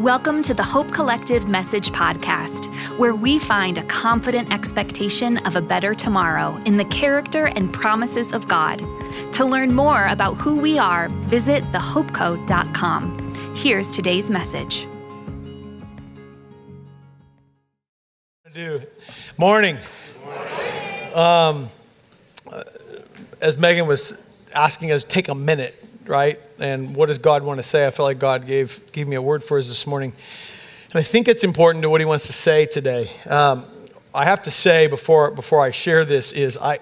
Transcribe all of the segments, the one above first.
Welcome to the Hope Collective Message Podcast, where we find a confident expectation of a better tomorrow in the character and promises of God. To learn more about who we are, visit thehopecode.com. Here's today's message. do. Morning. Um, as Megan was asking us, take a minute, right? And what does God want to say? I feel like God gave gave me a word for us this morning, and I think it's important to what He wants to say today. Um, I have to say before before I share this is I.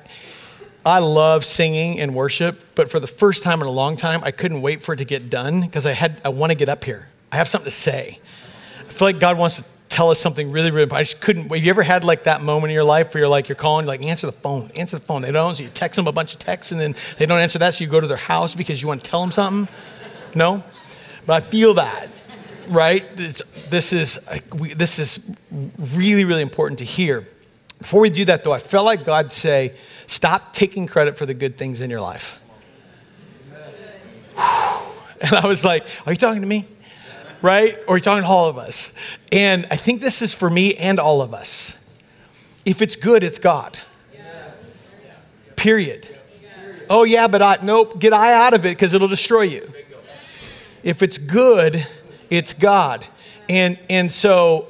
I love singing and worship, but for the first time in a long time, I couldn't wait for it to get done because I had I want to get up here. I have something to say. I feel like God wants to tell us something really, really important. I just couldn't. Have you ever had like that moment in your life where you're like, you're calling, you're like, answer the phone, answer the phone. They don't, so you text them a bunch of texts and then they don't answer that, so you go to their house because you want to tell them something? No? But I feel that, right? This, this is, this is really, really important to hear. Before we do that, though, I felt like God say, stop taking credit for the good things in your life. And I was like, are you talking to me? Right? Or you're talking to all of us. And I think this is for me and all of us. If it's good, it's God. Yes. Period. Oh, yeah, but I, nope, get I out of it because it'll destroy you. If it's good, it's God. And, and so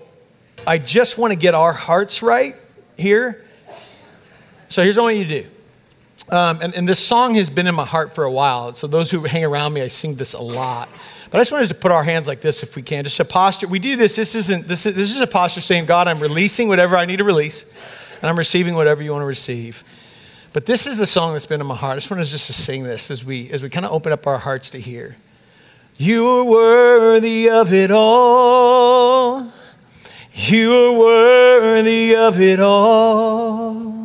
I just want to get our hearts right here. So here's what I want you to do. Um, and, and this song has been in my heart for a while. So those who hang around me, I sing this a lot. But I just wanted to put our hands like this if we can. Just a posture. We do this. This isn't this is, this is a posture saying, God, I'm releasing whatever I need to release, and I'm receiving whatever you want to receive. But this is the song that's been in my heart. I just wanted just to sing this as we as we kind of open up our hearts to hear. You are worthy of it all. You are worthy of it all.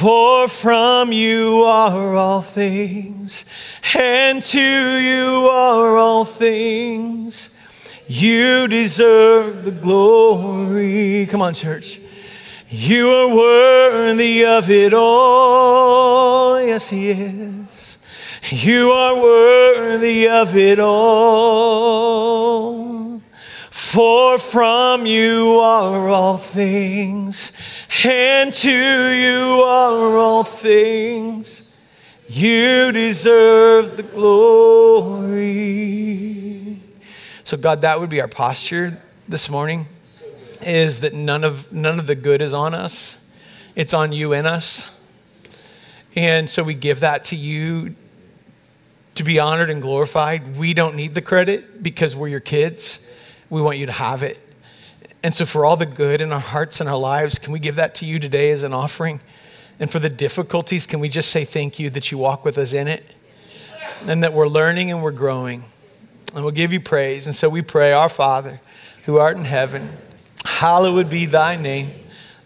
For from you are all things, and to you are all things. You deserve the glory. Come on, church. You are worthy of it all. Yes, He is. You are worthy of it all. For from you are all things and to you are all things. You deserve the glory. So, God, that would be our posture this morning is that none of, none of the good is on us, it's on you and us. And so we give that to you to be honored and glorified. We don't need the credit because we're your kids. We want you to have it. And so, for all the good in our hearts and our lives, can we give that to you today as an offering? And for the difficulties, can we just say thank you that you walk with us in it? And that we're learning and we're growing. And we'll give you praise. And so we pray, Our Father, who art in heaven, hallowed be thy name.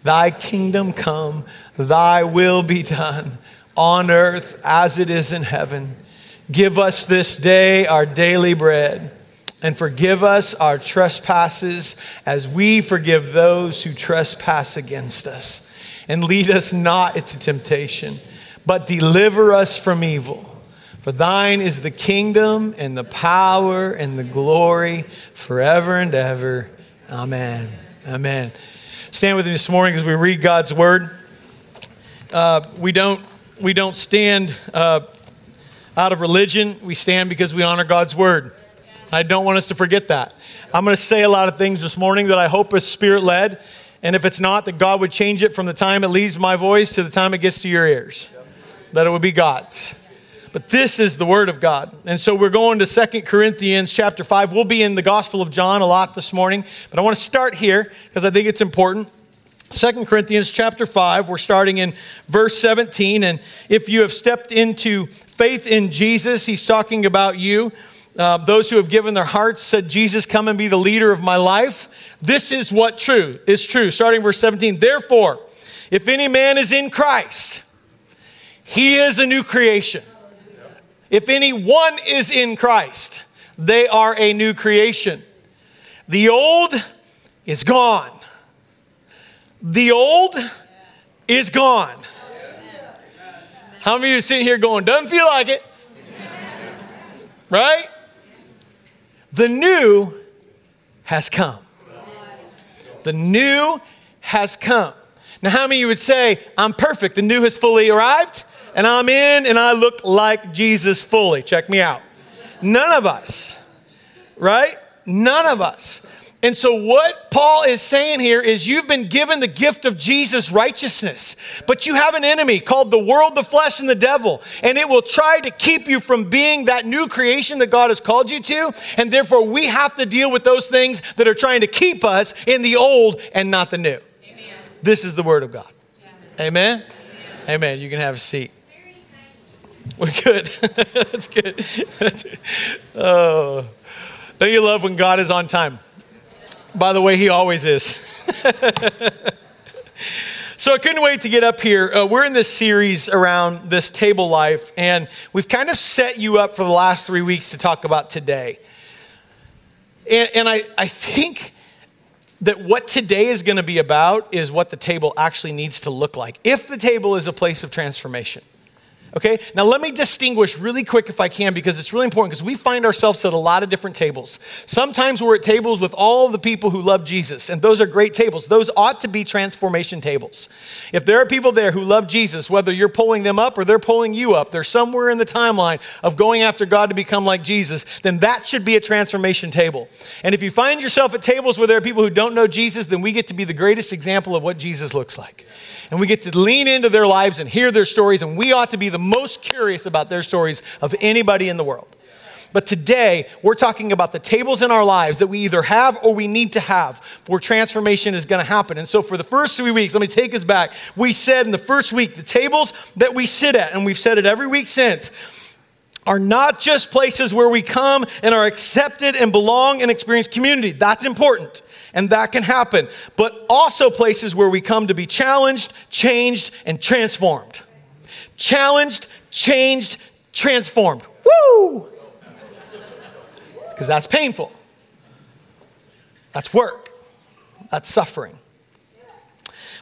Thy kingdom come, thy will be done on earth as it is in heaven. Give us this day our daily bread and forgive us our trespasses as we forgive those who trespass against us. And lead us not into temptation, but deliver us from evil. For thine is the kingdom and the power and the glory forever and ever. Amen. Amen. Stand with me this morning as we read God's word. Uh, we don't we don't stand uh, out of religion. We stand because we honor God's word. I don't want us to forget that. I'm going to say a lot of things this morning that I hope is spirit led. And if it's not, that God would change it from the time it leaves my voice to the time it gets to your ears. That it would be God's. But this is the word of God. And so we're going to Second Corinthians chapter 5. We'll be in the Gospel of John a lot this morning, but I want to start here because I think it's important. Second Corinthians chapter 5, we're starting in verse 17. And if you have stepped into faith in Jesus, he's talking about you. Uh, those who have given their hearts said, Jesus, come and be the leader of my life. This is what true is true. Starting verse 17. Therefore, if any man is in Christ, he is a new creation. If anyone is in Christ, they are a new creation. The old is gone. The old is gone. How many of you are sitting here going, doesn't feel like it? Right? The new has come. The new has come. Now, how many would say, I'm perfect? The new has fully arrived, and I'm in, and I look like Jesus fully? Check me out. None of us, right? None of us. And so, what Paul is saying here is you've been given the gift of Jesus' righteousness, but you have an enemy called the world, the flesh, and the devil. And it will try to keep you from being that new creation that God has called you to. And therefore, we have to deal with those things that are trying to keep us in the old and not the new. Amen. This is the word of God. Amen? Amen. Amen. You can have a seat. We're good. That's good. oh, don't you love when God is on time? By the way, he always is. so I couldn't wait to get up here. Uh, we're in this series around this table life, and we've kind of set you up for the last three weeks to talk about today. And, and I, I think that what today is going to be about is what the table actually needs to look like. If the table is a place of transformation. Okay, now let me distinguish really quick if I can because it's really important because we find ourselves at a lot of different tables. Sometimes we're at tables with all the people who love Jesus, and those are great tables. Those ought to be transformation tables. If there are people there who love Jesus, whether you're pulling them up or they're pulling you up, they're somewhere in the timeline of going after God to become like Jesus, then that should be a transformation table. And if you find yourself at tables where there are people who don't know Jesus, then we get to be the greatest example of what Jesus looks like and we get to lean into their lives and hear their stories, and we ought to be the most curious about their stories of anybody in the world. But today, we're talking about the tables in our lives that we either have or we need to have where transformation is going to happen. And so, for the first three weeks, let me take us back. We said in the first week, the tables that we sit at, and we've said it every week since, are not just places where we come and are accepted and belong and experience community. That's important and that can happen, but also places where we come to be challenged, changed, and transformed. Challenged, changed, transformed. Woo! Because that's painful. That's work. That's suffering.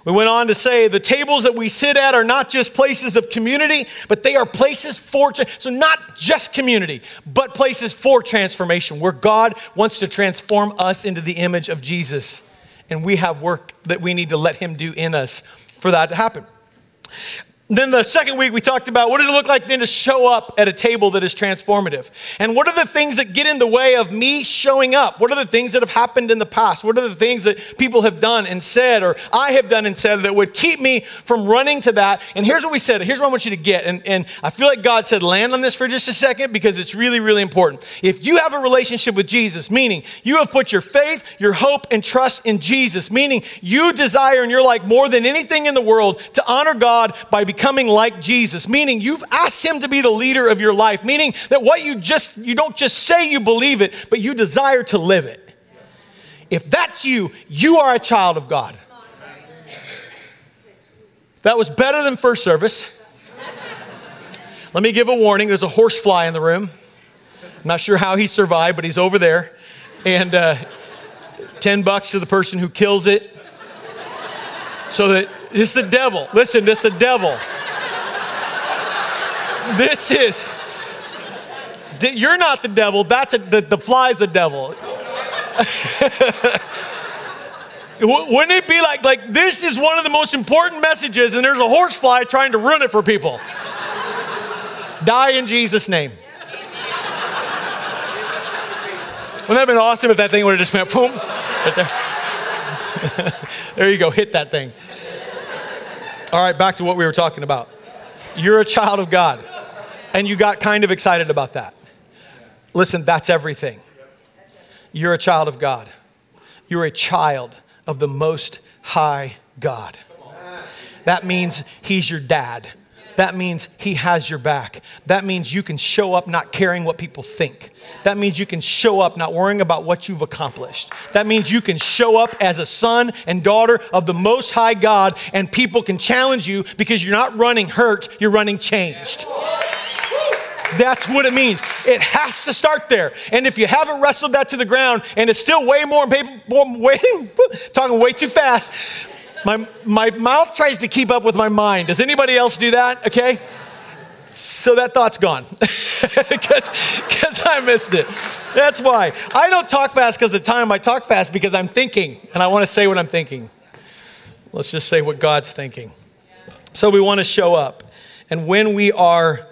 We went on to say the tables that we sit at are not just places of community, but they are places for, so not just community, but places for transformation where God wants to transform us into the image of Jesus. And we have work that we need to let Him do in us for that to happen. Then the second week, we talked about what does it look like then to show up at a table that is transformative? And what are the things that get in the way of me showing up? What are the things that have happened in the past? What are the things that people have done and said, or I have done and said that would keep me from running to that? And here's what we said. Here's what I want you to get. And, and I feel like God said, land on this for just a second because it's really, really important. If you have a relationship with Jesus, meaning you have put your faith, your hope, and trust in Jesus, meaning you desire and you're like more than anything in the world to honor God by becoming becoming like Jesus, meaning you've asked him to be the leader of your life, meaning that what you just, you don't just say you believe it, but you desire to live it. If that's you, you are a child of God. That was better than first service. Let me give a warning there's a horsefly in the room. I'm not sure how he survived, but he's over there. And uh, 10 bucks to the person who kills it so that it's the devil. Listen, it's the devil. This is, you're not the devil, that's a, the, the fly's the devil. Wouldn't it be like, like this is one of the most important messages, and there's a horsefly trying to ruin it for people? Die in Jesus' name. Wouldn't that have been awesome if that thing would have just went boom? Right there. there you go, hit that thing. All right, back to what we were talking about. You're a child of God, and you got kind of excited about that. Listen, that's everything. You're a child of God. You're a child of the Most High God. That means He's your dad that means He has your back. That means you can show up not caring what people think. That means you can show up not worrying about what you've accomplished. That means you can show up as a son and daughter of the Most High God, and people can challenge you because you're not running hurt, you're running changed. That's what it means. It has to start there. And if you haven't wrestled that to the ground and it's still way more, way, talking way too fast, my, my mouth tries to keep up with my mind. Does anybody else do that? Okay? So that thought's gone because I missed it. That's why. I don't talk fast because of time. I talk fast because I'm thinking and I want to say what I'm thinking. Let's just say what God's thinking. So we want to show up. And when we are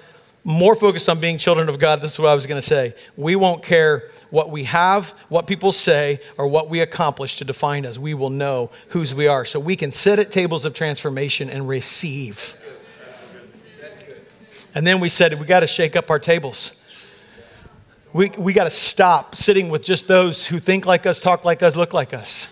more focused on being children of God, this is what I was going to say. We won't care what we have, what people say, or what we accomplish to define us. We will know whose we are. So we can sit at tables of transformation and receive. And then we said, we got to shake up our tables. We, we got to stop sitting with just those who think like us, talk like us, look like us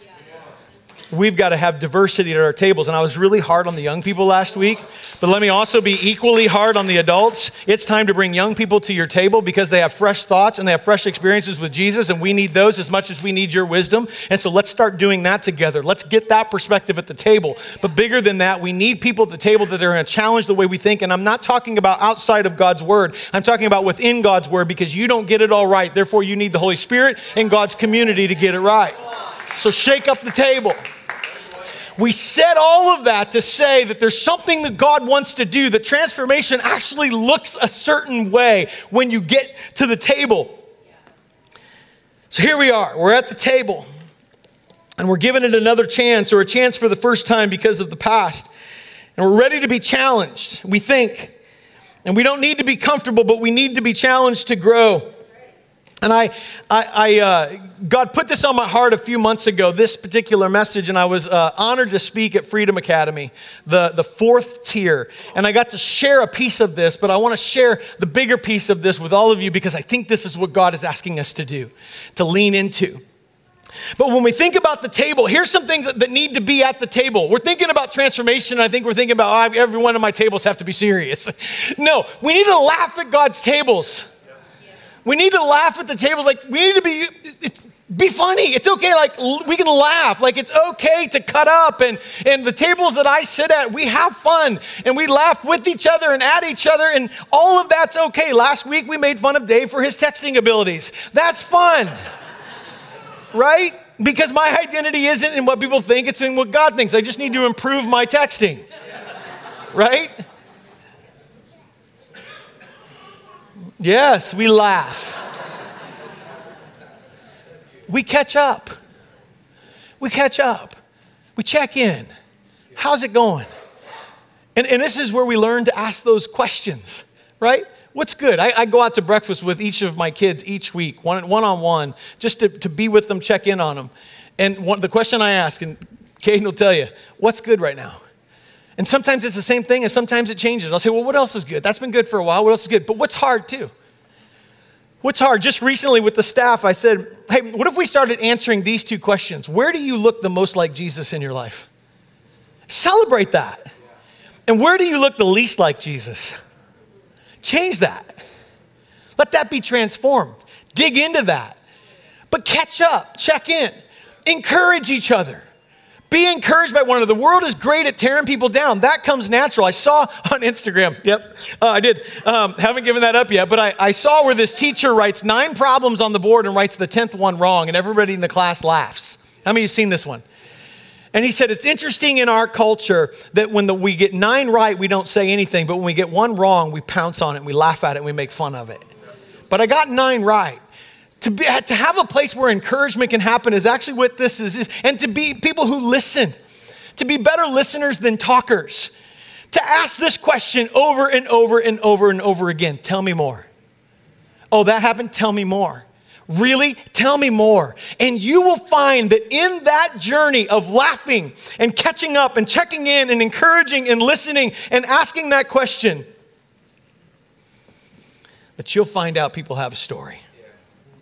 we've got to have diversity at our tables. And I was really hard on the young people last week, but let me also be equally hard on the adults. It's time to bring young people to your table because they have fresh thoughts and they have fresh experiences with Jesus, and we need those as much as we need your wisdom. And so let's start doing that together. Let's get that perspective at the table. But bigger than that, we need people at the table that are going to challenge the way we think. And I'm not talking about outside of God's word, I'm talking about within God's word because you don't get it all right. Therefore, you need the Holy Spirit and God's community to get it right. So shake up the table. We said all of that to say that there's something that God wants to do, that transformation actually looks a certain way when you get to the table. So here we are, we're at the table, and we're giving it another chance or a chance for the first time because of the past. And we're ready to be challenged, we think. And we don't need to be comfortable, but we need to be challenged to grow. And I, I, I uh, God put this on my heart a few months ago, this particular message, and I was uh, honored to speak at Freedom Academy, the, the fourth tier. And I got to share a piece of this, but I want to share the bigger piece of this with all of you because I think this is what God is asking us to do, to lean into. But when we think about the table, here's some things that, need to be at the table. We're thinking about transformation. I think we're thinking about oh, every one of my tables have to be serious. no, we need to laugh at God's tables. We need to laugh at the table. Like, we need to be, be funny. It's okay. Like, we can laugh. Like, it's okay to cut up. And, and the tables that I sit at, we have fun and we laugh with each other and at each other. And all of that's okay. Last week, we made fun of Dave for his texting abilities. That's fun, right? Because my identity isn't in what people think, it's in what God thinks. I just need to improve my texting, right? Yes, we laugh. we catch up. We catch up. We check in. How's it going? And, and this is where we learn to ask those questions, right? What's good? I, I go out to breakfast with each of my kids each week, one, on one, just to, to be with them, check in on them. And one, the question I ask, and Caden will tell you, what's good right now? And sometimes it's the same thing, and sometimes it changes. I'll say, well, what else is good? That's been good for a while. What else is good? But what's hard too? What's hard? Just recently with the staff, I said, hey, what if we started answering these two questions? Where do you look the most like Jesus in your life? Celebrate that. And where do you look the least like Jesus? Change that. Let that be transformed. Dig into that. But catch up, check in, encourage each other. Be encouraged by one another. The world is great at tearing people down. That comes natural. I saw on Instagram, yep, uh, I did. Um, haven't given that up yet, but I, I saw where this teacher writes nine problems on the board and writes the 10th one wrong, and everybody in the class laughs. How many of you seen this one? And he said, It's interesting in our culture that when the, we get nine right, we don't say anything, but when we get one wrong, we pounce on it, we laugh at it, we make fun of it. But I got nine right to, be, to have a place where encouragement can happen is actually what this is, is, and to be people who listen, to be better listeners than talkers, to ask this question over and over and over and over again tell me more. Oh, that happened? Tell me more. Really? Tell me more. And you will find that in that journey of laughing and catching up and checking in and encouraging and listening and asking that question, that you'll find out people have a story.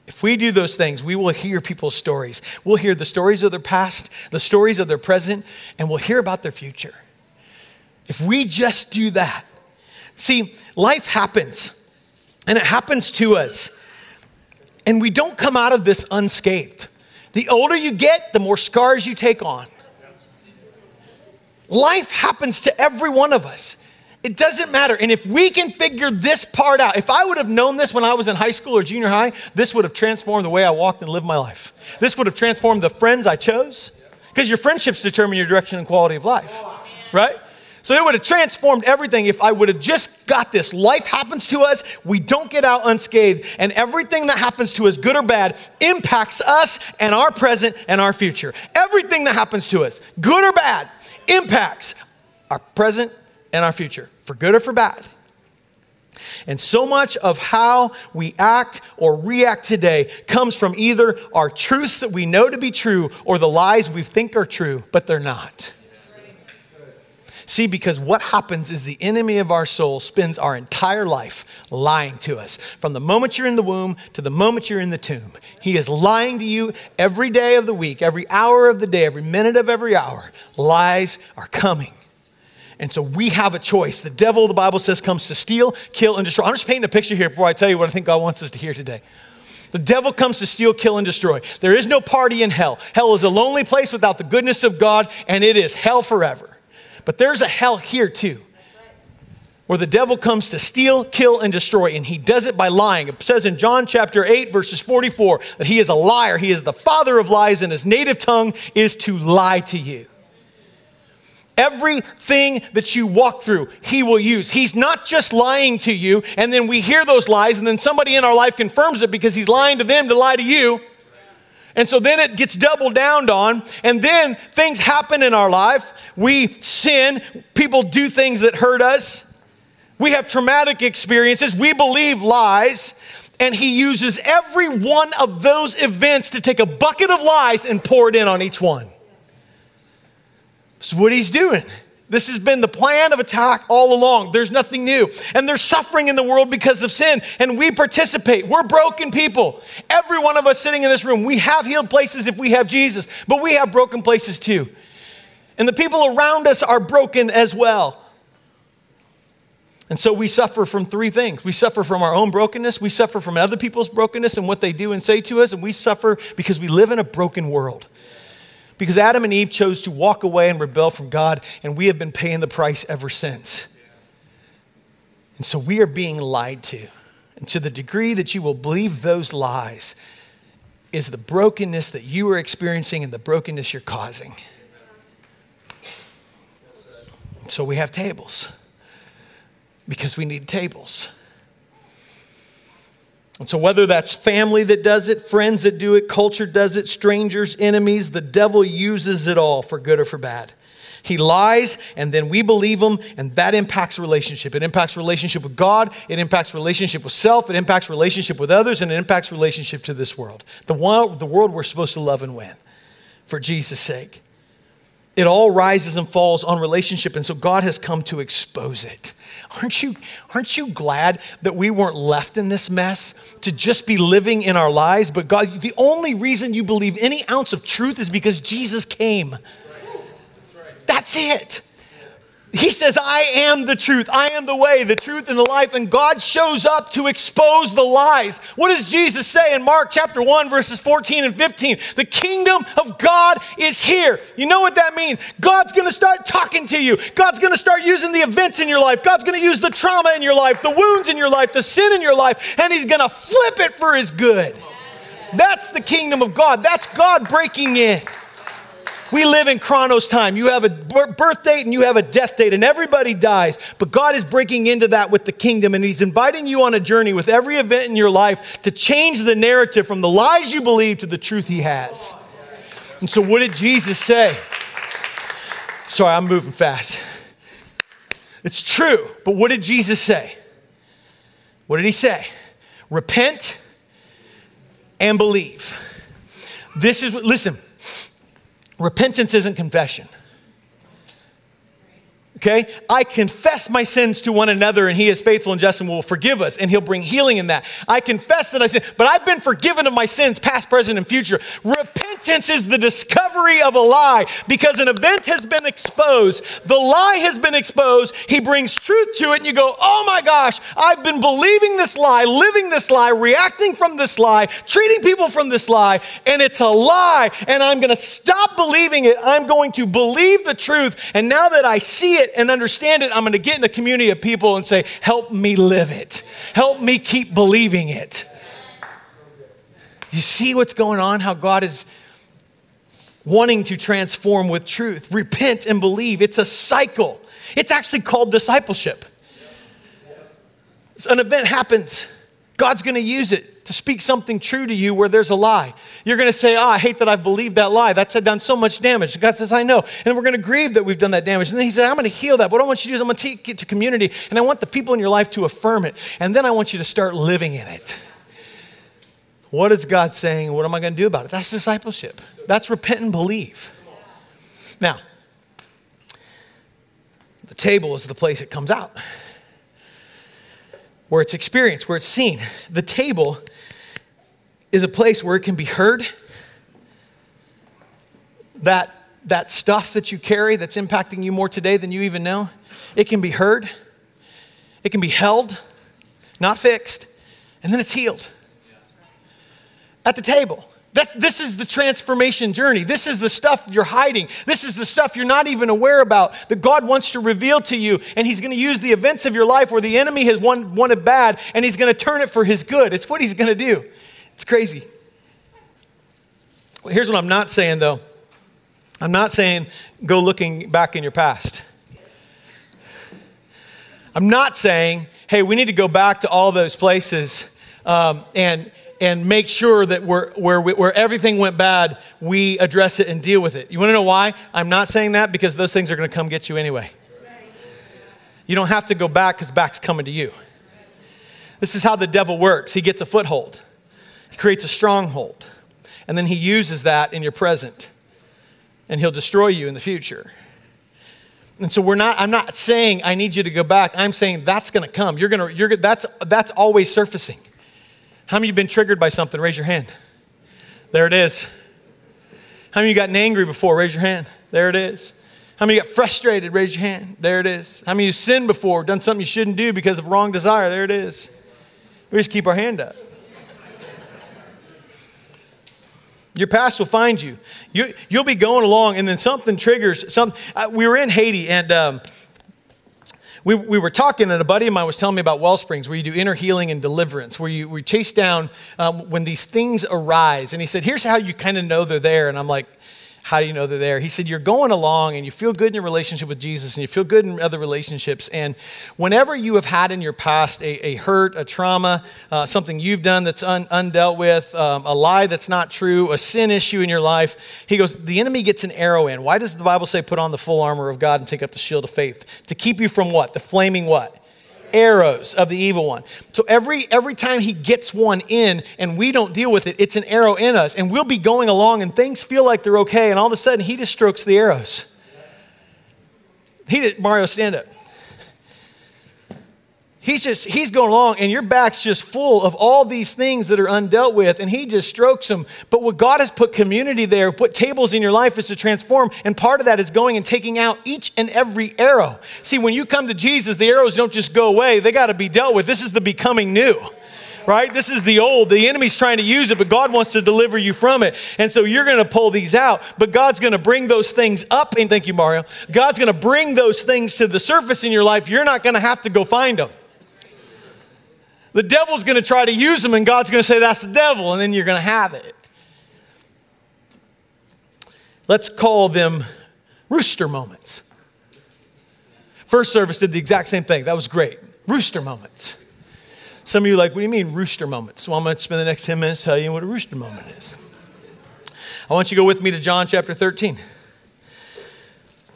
If we do those things, we will hear people's stories. We'll hear the stories of their past, the stories of their present, and we'll hear about their future. If we just do that, see, life happens, and it happens to us, and we don't come out of this unscathed. The older you get, the more scars you take on. Life happens to every one of us. It doesn't matter. And if we can figure this part out, if I would have known this when I was in high school or junior high, this would have transformed the way I walked and lived my life. This would have transformed the friends I chose, because your friendships determine your direction and quality of life, right? So it would have transformed everything if I would have just got this. Life happens to us, we don't get out unscathed, and everything that happens to us, good or bad, impacts us and our present and our future. Everything that happens to us, good or bad, impacts our present and our future, for good or for bad. And so much of how we act or react today comes from either our truths that we know to be true or the lies we think are true, but they're not. See, because what happens is the enemy of our soul spends our entire life lying to us. From the moment you're in the womb to the moment you're in the tomb, he is lying to you every day of the week, every hour of the day, every minute of every hour. Lies are coming. And so we have a choice. The devil, the Bible says, comes to steal, kill, and destroy. I'm just painting a picture here before I tell you what I think God wants us to hear today. The devil comes to steal, kill, and destroy. There is no party in hell. Hell is a lonely place without the goodness of God, and it is hell forever. But there's a hell here too, where the devil comes to steal, kill, and destroy, and he does it by lying. It says in John chapter 8, verses 44, that he is a liar. He is the father of lies, and his native tongue is to lie to you. Everything that you walk through, he will use. He's not just lying to you, and then we hear those lies, and then somebody in our life confirms it because he's lying to them to lie to you. And so then it gets double downed on, and then things happen in our life. We sin, people do things that hurt us. We have traumatic experiences, we believe lies, and he uses every one of those events to take a bucket of lies and pour it in on each one. That's what he's doing. This has been the plan of attack all along. There's nothing new. And there's suffering in the world because of sin, and we participate. We're broken people. Every one of us sitting in this room, we have healed places if we have Jesus, but we have broken places too. And the people around us are broken as well. And so we suffer from three things. We suffer from our own brokenness, we suffer from other people's brokenness and what they do and say to us, and we suffer because we live in a broken world. Because Adam and Eve chose to walk away and rebel from God, and we have been paying the price ever since. And so we are being lied to. And to the degree that you will believe those lies, is the brokenness that you are experiencing and the brokenness you're causing. So we have tables because we need tables. And so, whether that's family that does it, friends that do it, culture does it, strangers, enemies, the devil uses it all for good or for bad. He lies, and then we believe him, and that impacts relationship. It impacts relationship with God, it impacts relationship with self, it impacts relationship with others, and it impacts relationship to this world. The, one, the world we're supposed to love and win for Jesus' sake. It all rises and falls on relationship, and so God has come to expose it. Aren't you, aren't you glad that we weren't left in this mess to just be living in our lives? But God, the only reason you believe any ounce of truth is because Jesus came. That's it. He says, I am the truth. I am the way, the truth, and the life. And God shows up to expose the lies. What does Jesus say in Mark chapter 1, verses 14 and 15? The kingdom of God is here. You know what that means? God's going to start talking to you. God's going to start using the events in your life. God's going to use the trauma in your life, the wounds in your life, the sin in your life, and He's going to flip it for His good. That's the kingdom of God. That's God breaking in. We live in Chronos time. You have a birth date and you have a death date, and everybody dies. But God is breaking into that with the kingdom, and He's inviting you on a journey with every event in your life to change the narrative from the lies you believe to the truth He has. And so, what did Jesus say? Sorry, I'm moving fast. It's true, but what did Jesus say? What did He say? Repent and believe. This is what, listen, Repentance isn't confession. Okay? I confess my sins to one another, and He is faithful and just and will forgive us, and He'll bring healing in that. I confess that I sin, but I've been forgiven of my sins, past, present, and future. Repentance is the discovery of a lie because an event has been exposed. The lie has been exposed. He brings truth to it, and you go, oh my gosh, I've been believing this lie, living this lie, reacting from this lie, treating people from this lie, and it's a lie, and I'm going to stop believing it. I'm going to believe the truth, and now that I see it, and understand it, I'm going to get in a community of people and say, Help me live it. Help me keep believing it. You see what's going on? How God is wanting to transform with truth. Repent and believe. It's a cycle. It's actually called discipleship. An event happens, God's going to use it to speak something true to you where there's a lie. You're going to say, Oh, I hate that I've believed that lie. That's done so much damage. God says, I know. And we're going to grieve that we've done that damage. And then He said, I'm going to heal that. What I want you to do is I'm going to take it to community and I want the people in your life to affirm it. And then I want you to start living in it. What is God saying? What am I going to do about it? That's discipleship. That's repent and believe. Now, the table is the place it comes out, where it's experienced, where it's seen. The table is a place where it can be heard. That, that stuff that you carry that's impacting you more today than you even know, it can be heard, it can be held, not fixed, and then it's healed at the table. That, this is the transformation journey. This is the stuff you're hiding. This is the stuff you're not even aware about that God wants to reveal to you. And He's going to use the events of your life where the enemy has won, wanted bad and He's going to turn it for His good. It's what He's going to do. It's crazy. Well, here's what I'm not saying, though I'm not saying go looking back in your past. I'm not saying, hey, we need to go back to all those places um, and and make sure that where, where, where everything went bad, we address it and deal with it. You want to know why? I'm not saying that because those things are going to come get you anyway. You don't have to go back because back's coming to you. This is how the devil works. He gets a foothold, he creates a stronghold, and then he uses that in your present, and he'll destroy you in the future. And so we're not, I'm not saying I need you to go back. I'm saying that's going to come. You're going to, you're, that's, that's always surfacing. How many of you been triggered by something? Raise your hand. There it is. How many of you gotten angry before? Raise your hand. There it is. How many you got frustrated? Raise your hand. There it is. How many of you sinned before, done something you shouldn't do because of wrong desire? There it is. We just keep our hand up. Your past will find you. you you'll be going along, and then something triggers. Some, uh, we were in Haiti, and um, we, we were talking, and a buddy of mine was telling me about Wellsprings, where you do inner healing and deliverance, where you we chase down um, when these things arise. And he said, Here's how you kind of know they're there. And I'm like, how do you know they're there? He said, You're going along and you feel good in your relationship with Jesus and you feel good in other relationships. And whenever you have had in your past a, a hurt, a trauma, uh, something you've done that's un, undealt with, um, a lie that's not true, a sin issue in your life, he goes, The enemy gets an arrow in. Why does the Bible say put on the full armor of God and take up the shield of faith? To keep you from what? The flaming what? Arrows of the evil one. So every every time he gets one in and we don't deal with it, it's an arrow in us. And we'll be going along and things feel like they're okay, and all of a sudden he just strokes the arrows. He did Mario stand up. He's just, he's going along, and your back's just full of all these things that are undealt with, and he just strokes them. But what God has put community there, put tables in your life is to transform, and part of that is going and taking out each and every arrow. See, when you come to Jesus, the arrows don't just go away, they got to be dealt with. This is the becoming new right? This is the old. The enemy's trying to use it, but God wants to deliver you from it. And so you're going to pull these out, but God's going to bring those things up. And thank you, Mario. God's going to bring those things to the surface in your life. You're not going to have to go find them. The devil's going to try to use them, and God's going to say, That's the devil, and then you're going to have it. Let's call them rooster moments. First service did the exact same thing. That was great. Rooster moments. Some of you are like, what do you mean rooster moments? Well, I'm going to spend the next 10 minutes telling you what a rooster moment is. I want you to go with me to John chapter 13.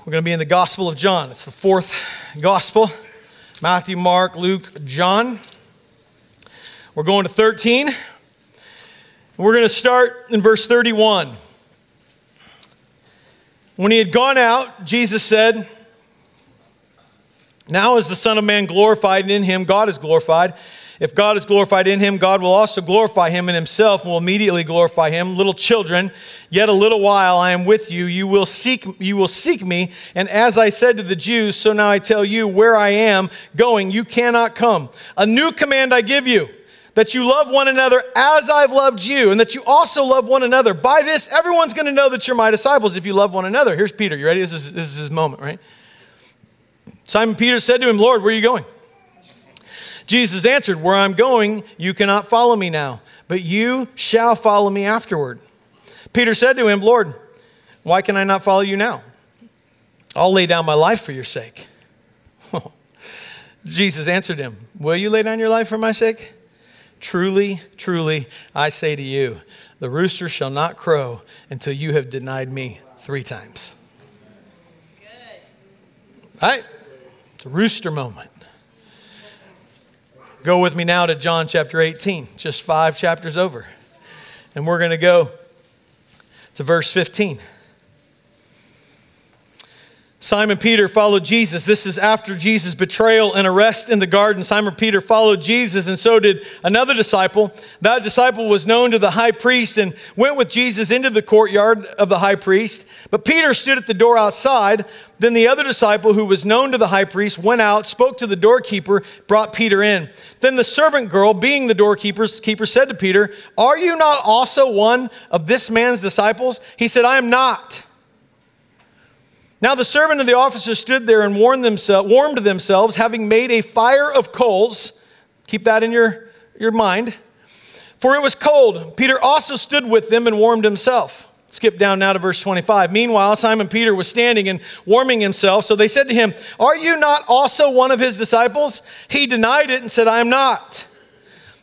We're going to be in the Gospel of John. It's the fourth Gospel Matthew, Mark, Luke, John. We're going to 13. We're going to start in verse 31. When he had gone out, Jesus said, Now is the Son of Man glorified, and in him God is glorified. If God is glorified in him, God will also glorify him in himself and will immediately glorify him. Little children, yet a little while I am with you. You will seek you will seek me, and as I said to the Jews, so now I tell you where I am going, you cannot come. A new command I give you that you love one another as I've loved you, and that you also love one another. By this, everyone's going to know that you're my disciples if you love one another. Here's Peter. You ready? This is, this is his moment, right? Simon Peter said to him, Lord, where are you going? Jesus answered, Where I'm going, you cannot follow me now, but you shall follow me afterward. Peter said to him, Lord, Why can I not follow you now? I'll lay down my life for your sake. Jesus answered him, Will you lay down your life for my sake? Truly, truly, I say to you, the rooster shall not crow until you have denied me three times. Right? It's a rooster moment. Go with me now to John chapter 18, just five chapters over. And we're going to go to verse 15. Simon Peter followed Jesus. This is after Jesus' betrayal and arrest in the garden. Simon Peter followed Jesus, and so did another disciple. That disciple was known to the high priest and went with Jesus into the courtyard of the high priest. But Peter stood at the door outside. Then the other disciple, who was known to the high priest, went out, spoke to the doorkeeper, brought Peter in. Then the servant girl, being the doorkeeper's keeper, said to Peter, Are you not also one of this man's disciples? He said, I am not. Now the servant of the officer stood there and warmed, themselves, warmed themselves, having made a fire of coals. Keep that in your, your mind. For it was cold. Peter also stood with them and warmed himself. Skip down now to verse 25. Meanwhile, Simon Peter was standing and warming himself. So they said to him, Are you not also one of his disciples? He denied it and said, I am not.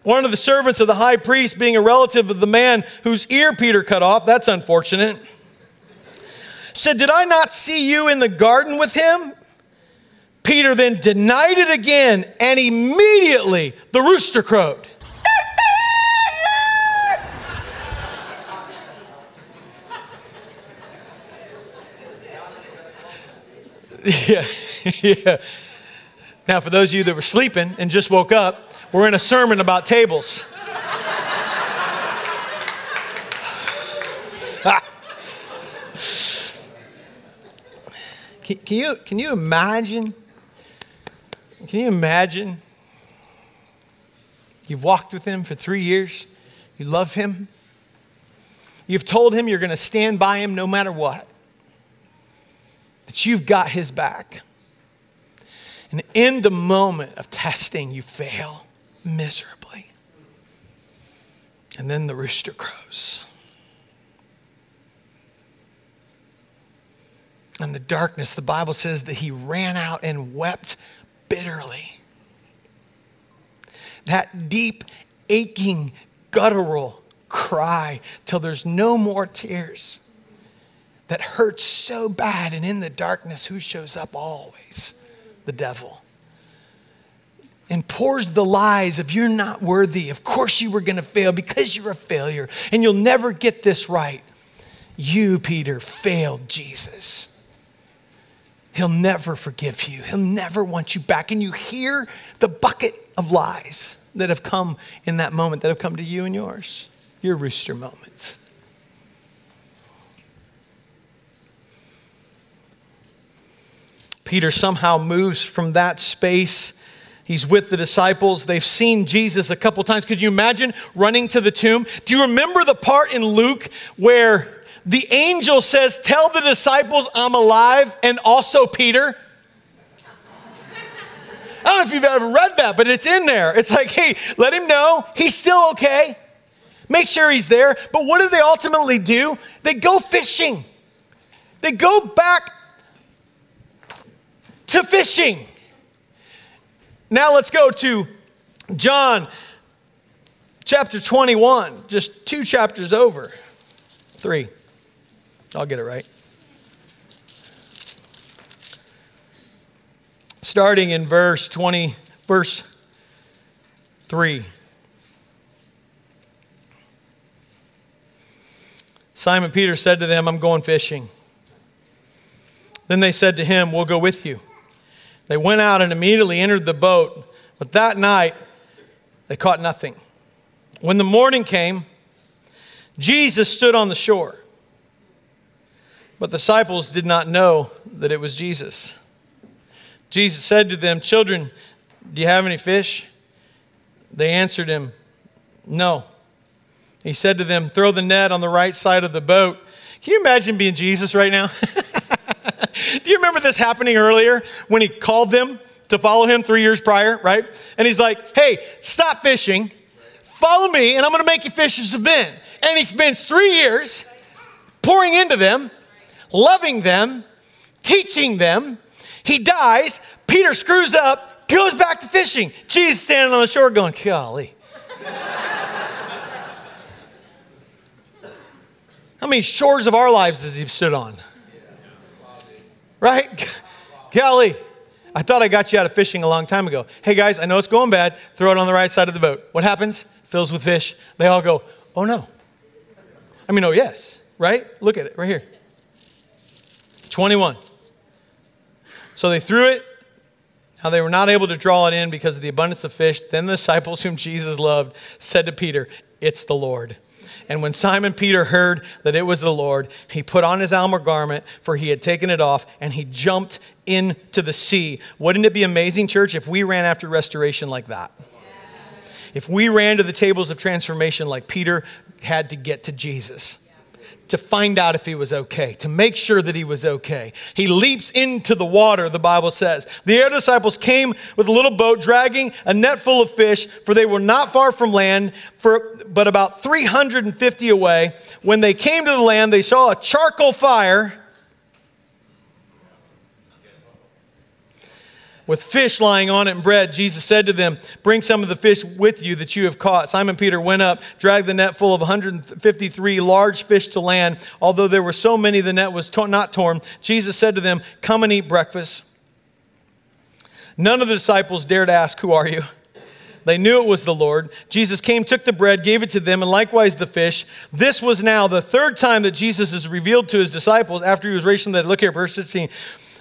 One of the servants of the high priest, being a relative of the man whose ear Peter cut off, that's unfortunate said, Did I not see you in the garden with him? Peter then denied it again, and immediately the rooster crowed. yeah, yeah. Now, for those of you that were sleeping and just woke up, we're in a sermon about tables. Can, can, you, can you imagine? Can you imagine? You've walked with him for three years. You love him. You've told him you're going to stand by him no matter what. That you've got his back. And in the moment of testing, you fail miserably. And then the rooster crows. In the darkness, the Bible says that he ran out and wept bitterly. That deep, aching, guttural cry till there's no more tears that hurts so bad. And in the darkness, who shows up always? The devil. And pours the lies of you're not worthy. Of course, you were going to fail because you're a failure and you'll never get this right. You, Peter, failed Jesus. He'll never forgive you. He'll never want you back. And you hear the bucket of lies that have come in that moment, that have come to you and yours, your rooster moments. Peter somehow moves from that space. He's with the disciples. They've seen Jesus a couple times. Could you imagine running to the tomb? Do you remember the part in Luke where the angel says, Tell the disciples I'm alive, and also Peter. I don't know if you've ever read that, but it's in there. It's like, hey, let him know he's still okay. Make sure he's there. But what do they ultimately do? They go fishing. They go back to fishing. Now let's go to John chapter 21, just two chapters over. Three. I'll get it right. Starting in verse 20, verse 3. Simon Peter said to them, I'm going fishing. Then they said to him, We'll go with you. They went out and immediately entered the boat, but that night they caught nothing. When the morning came, Jesus stood on the shore. But the disciples did not know that it was Jesus. Jesus said to them, Children, do you have any fish? They answered him, No. He said to them, Throw the net on the right side of the boat. Can you imagine being Jesus right now? do you remember this happening earlier when he called them to follow him three years prior, right? And he's like, Hey, stop fishing, follow me, and I'm going to make you fishers of men. And he spends three years pouring into them loving them, teaching them. He dies. Peter screws up, goes back to fishing. Jesus standing on the shore going, golly. How many shores of our lives has he stood on? Right? Golly, I thought I got you out of fishing a long time ago. Hey guys, I know it's going bad. Throw it on the right side of the boat. What happens? Fills with fish. They all go, oh no. I mean, oh yes, right? Look at it right here. 21. So they threw it. Now they were not able to draw it in because of the abundance of fish. Then the disciples whom Jesus loved said to Peter, It's the Lord. And when Simon Peter heard that it was the Lord, he put on his almar garment, for he had taken it off, and he jumped into the sea. Wouldn't it be amazing, church, if we ran after restoration like that? If we ran to the tables of transformation like Peter had to get to Jesus to find out if he was okay, to make sure that he was okay. He leaps into the water, the Bible says. The other disciples came with a little boat dragging a net full of fish, for they were not far from land, for, but about 350 away. When they came to the land, they saw a charcoal fire with fish lying on it and bread, Jesus said to them, Bring some of the fish with you that you have caught. Simon Peter went up, dragged the net full of 153 large fish to land. Although there were so many, the net was to- not torn. Jesus said to them, Come and eat breakfast. None of the disciples dared ask, Who are you? They knew it was the Lord. Jesus came, took the bread, gave it to them, and likewise the fish. This was now the third time that Jesus is revealed to his disciples after he was raised from the dead. Look here, verse 16.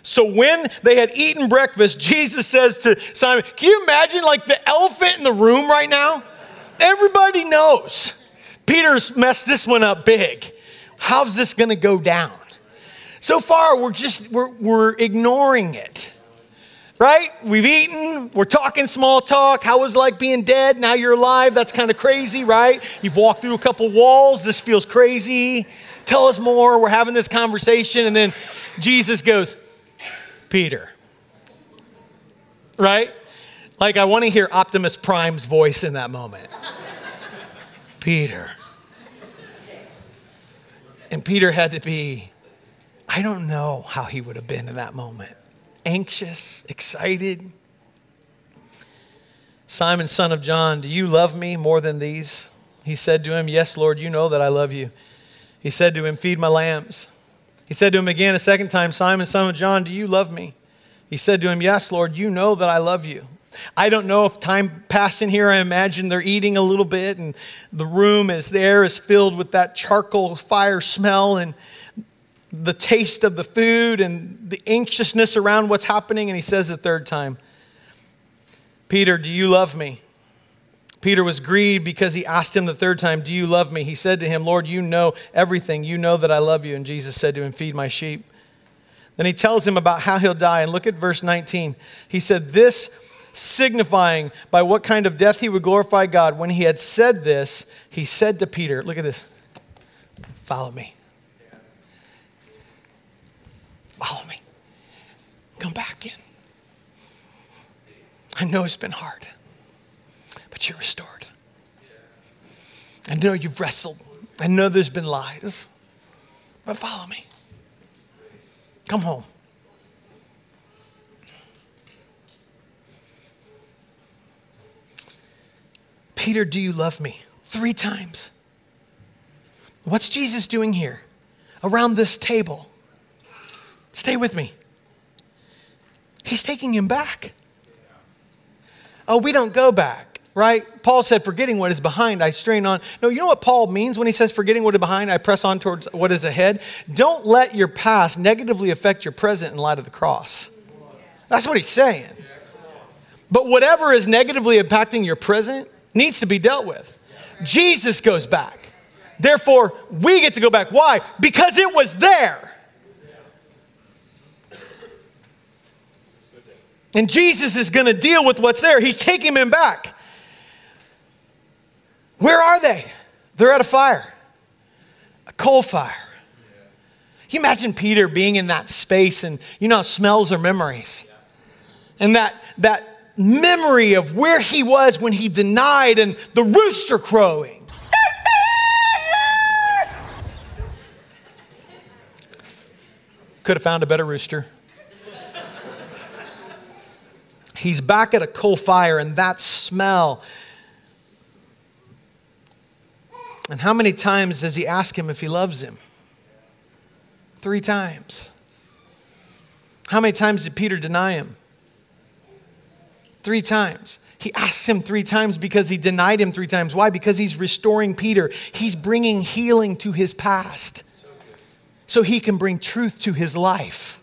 So when they had eaten breakfast, Jesus says to Simon, Can you imagine like the elephant in the room right now? Everybody knows Peter's messed this one up big. How's this going to go down? So far, we're just we're, we're ignoring it. Right? We've eaten, we're talking small talk. How was like being dead? Now you're alive. That's kind of crazy, right? You've walked through a couple walls. This feels crazy. Tell us more. We're having this conversation. And then Jesus goes, Peter. Right? Like, I want to hear Optimus Prime's voice in that moment. Peter. And Peter had to be, I don't know how he would have been in that moment. Anxious, excited. Simon, son of John, do you love me more than these? He said to him, Yes, Lord, you know that I love you. He said to him, Feed my lambs. He said to him again a second time, Simon, son of John, do you love me? He said to him, Yes, Lord, you know that I love you. I don't know if time passed in here. I imagine they're eating a little bit, and the room is there is filled with that charcoal fire smell and the taste of the food and the anxiousness around what's happening. And he says the third time, Peter, do you love me? Peter was grieved because he asked him the third time, Do you love me? He said to him, Lord, you know everything. You know that I love you. And Jesus said to him, Feed my sheep. Then he tells him about how he'll die. And look at verse 19. He said, This signifying by what kind of death he would glorify God. When he had said this, he said to Peter, Look at this, follow me. Follow me. Come back in. I know it's been hard but you're restored. I know you've wrestled. I know there's been lies, but follow me. Come home. Peter, do you love me? Three times. What's Jesus doing here around this table? Stay with me. He's taking him back. Oh, we don't go back right? Paul said, forgetting what is behind, I strain on. No, you know what Paul means when he says, forgetting what is behind, I press on towards what is ahead? Don't let your past negatively affect your present in light of the cross. That's what he's saying. But whatever is negatively impacting your present needs to be dealt with. Jesus goes back. Therefore, we get to go back. Why? Because it was there. And Jesus is going to deal with what's there. He's taking him back. Where are they? They're at a fire, a coal fire. Can you imagine Peter being in that space and you know, smells are memories. And that, that memory of where he was when he denied and the rooster crowing. Could have found a better rooster. He's back at a coal fire, and that smell. And how many times does he ask him if he loves him? Three times. How many times did Peter deny him? Three times. He asks him three times because he denied him three times. Why? Because he's restoring Peter. He's bringing healing to his past so he can bring truth to his life.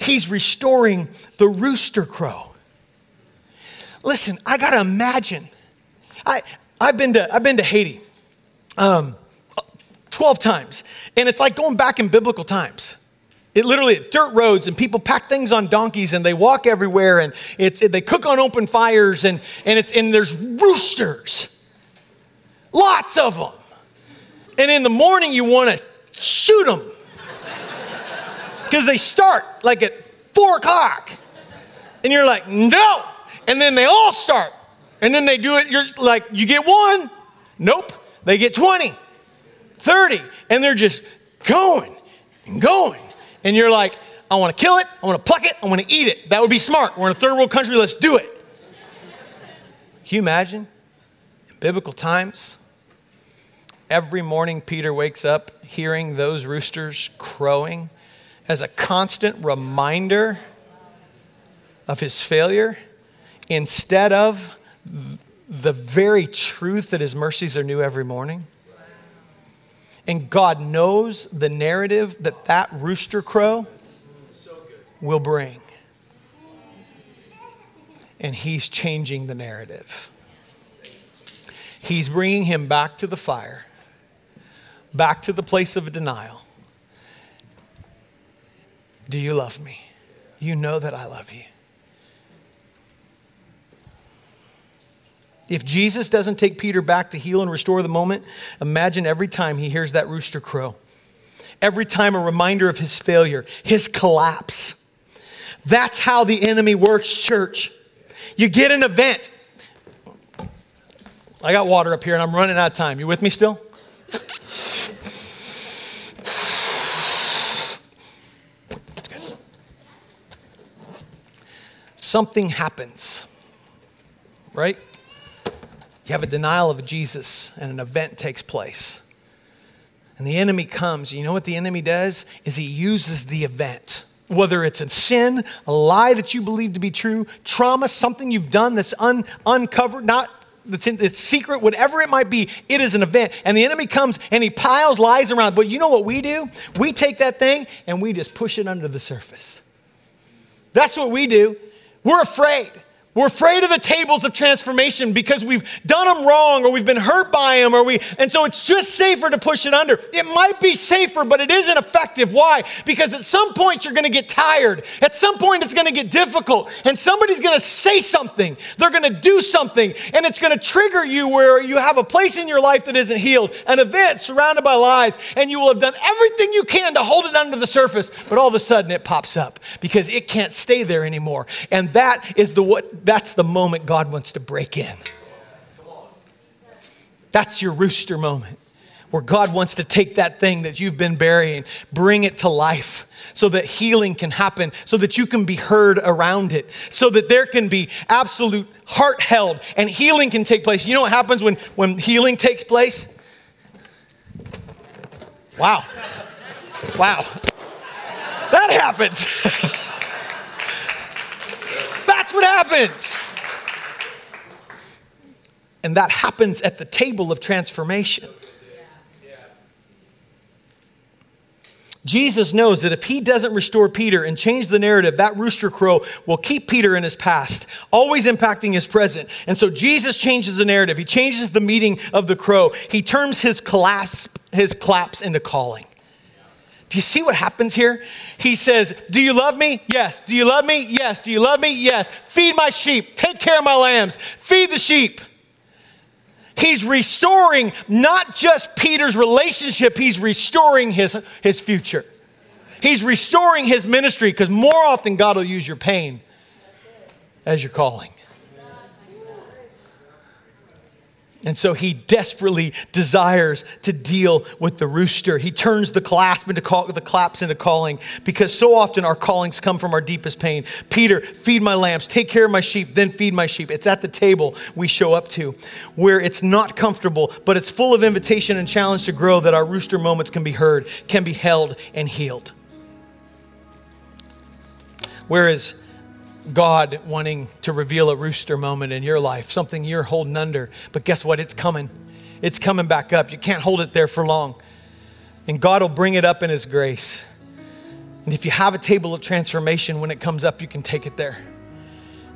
He's restoring the rooster crow. Listen, I gotta imagine. I, I've, been to, I've been to Haiti um, 12 times, and it's like going back in biblical times. It literally dirt roads and people pack things on donkeys and they walk everywhere and it's, they cook on open fires and, and, it's, and there's roosters, lots of them. And in the morning you want to shoot them because they start like at four o'clock. And you're like, no. And then they all start. And then they do it, you're like, you get one. Nope. They get 20, 30. And they're just going and going. And you're like, I want to kill it. I want to pluck it. I want to eat it. That would be smart. We're in a third world country. Let's do it. Can you imagine? In biblical times, every morning Peter wakes up hearing those roosters crowing as a constant reminder of his failure instead of the very truth that his mercies are new every morning. And God knows the narrative that that rooster crow will bring. And he's changing the narrative. He's bringing him back to the fire, back to the place of denial do you love me? You know that I love you. If Jesus doesn't take Peter back to heal and restore the moment, imagine every time he hears that rooster crow, every time a reminder of his failure, his collapse. That's how the enemy works, church. You get an event. I got water up here and I'm running out of time. You with me still? something happens, right? You have a denial of Jesus, and an event takes place. And the enemy comes. You know what the enemy does? Is he uses the event. Whether it's a sin, a lie that you believe to be true, trauma, something you've done that's un- uncovered, not that's in, it's secret, whatever it might be, it is an event. And the enemy comes and he piles lies around. But you know what we do? We take that thing and we just push it under the surface. That's what we do. We're afraid. We're afraid of the tables of transformation because we've done them wrong or we've been hurt by them or we, and so it's just safer to push it under. It might be safer, but it isn't effective. Why? Because at some point you're going to get tired. At some point it's going to get difficult and somebody's going to say something. They're going to do something and it's going to trigger you where you have a place in your life that isn't healed, an event surrounded by lies, and you will have done everything you can to hold it under the surface, but all of a sudden it pops up because it can't stay there anymore. And that is the what that's the moment God wants to break in. That's your rooster moment where God wants to take that thing that you've been burying, bring it to life so that healing can happen, so that you can be heard around it, so that there can be absolute heart held and healing can take place. You know what happens when, when healing takes place? Wow. Wow. That happens. What happens. And that happens at the table of transformation. Jesus knows that if he doesn't restore Peter and change the narrative, that rooster crow will keep Peter in his past, always impacting his present. And so Jesus changes the narrative. He changes the meaning of the crow. He turns his clasp, his claps into calling. Do you see what happens here? He says, Do you love me? Yes. Do you love me? Yes. Do you love me? Yes. Feed my sheep. Take care of my lambs. Feed the sheep. He's restoring not just Peter's relationship, he's restoring his, his future. He's restoring his ministry because more often God will use your pain as your calling. And so he desperately desires to deal with the rooster. He turns the clasp into call, the claps into calling because so often our callings come from our deepest pain. Peter, feed my lambs, take care of my sheep, then feed my sheep. It's at the table we show up to where it's not comfortable, but it's full of invitation and challenge to grow that our rooster moments can be heard, can be held and healed. Whereas God wanting to reveal a rooster moment in your life, something you're holding under. But guess what? It's coming. It's coming back up. You can't hold it there for long. And God will bring it up in His grace. And if you have a table of transformation, when it comes up, you can take it there.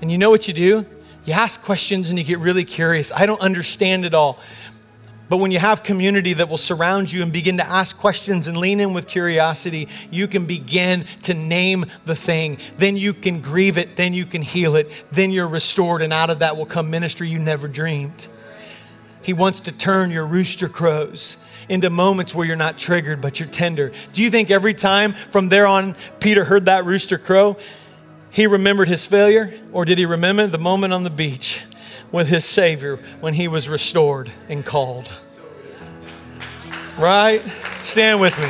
And you know what you do? You ask questions and you get really curious. I don't understand it all. But when you have community that will surround you and begin to ask questions and lean in with curiosity, you can begin to name the thing. Then you can grieve it, then you can heal it, then you're restored, and out of that will come ministry you never dreamed. He wants to turn your rooster crows into moments where you're not triggered, but you're tender. Do you think every time from there on Peter heard that rooster crow, he remembered his failure? Or did he remember the moment on the beach? With his Savior when he was restored and called. Right? Stand with me.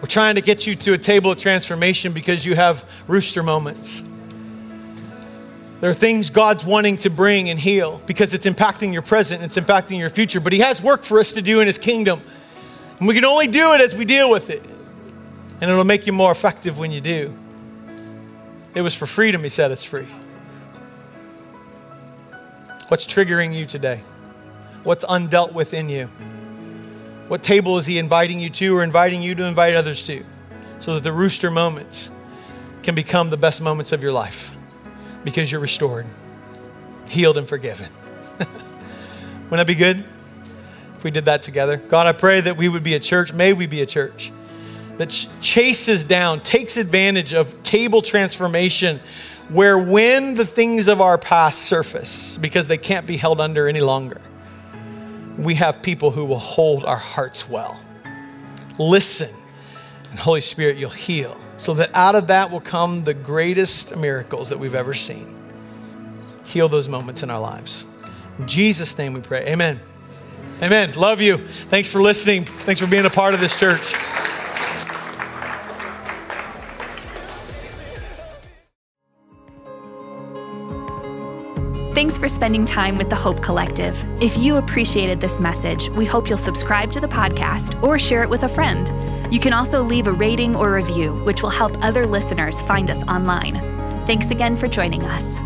We're trying to get you to a table of transformation because you have rooster moments. There are things God's wanting to bring and heal because it's impacting your present, it's impacting your future. But He has work for us to do in His kingdom. And we can only do it as we deal with it. And it'll make you more effective when you do. It was for freedom he set us free. What's triggering you today? What's undealt within you? What table is he inviting you to or inviting you to invite others to? So that the rooster moments can become the best moments of your life because you're restored, healed, and forgiven. Wouldn't that be good if we did that together? God, I pray that we would be a church. May we be a church that chases down, takes advantage of table transformation, where when the things of our past surface, because they can't be held under any longer, we have people who will hold our hearts well. Listen, and Holy Spirit, you'll heal, so that out of that will come the greatest miracles that we've ever seen. Heal those moments in our lives. In Jesus' name we pray. Amen. Amen. Love you. Thanks for listening. Thanks for being a part of this church. Thanks for spending time with the Hope Collective. If you appreciated this message, we hope you'll subscribe to the podcast or share it with a friend. You can also leave a rating or review, which will help other listeners find us online. Thanks again for joining us.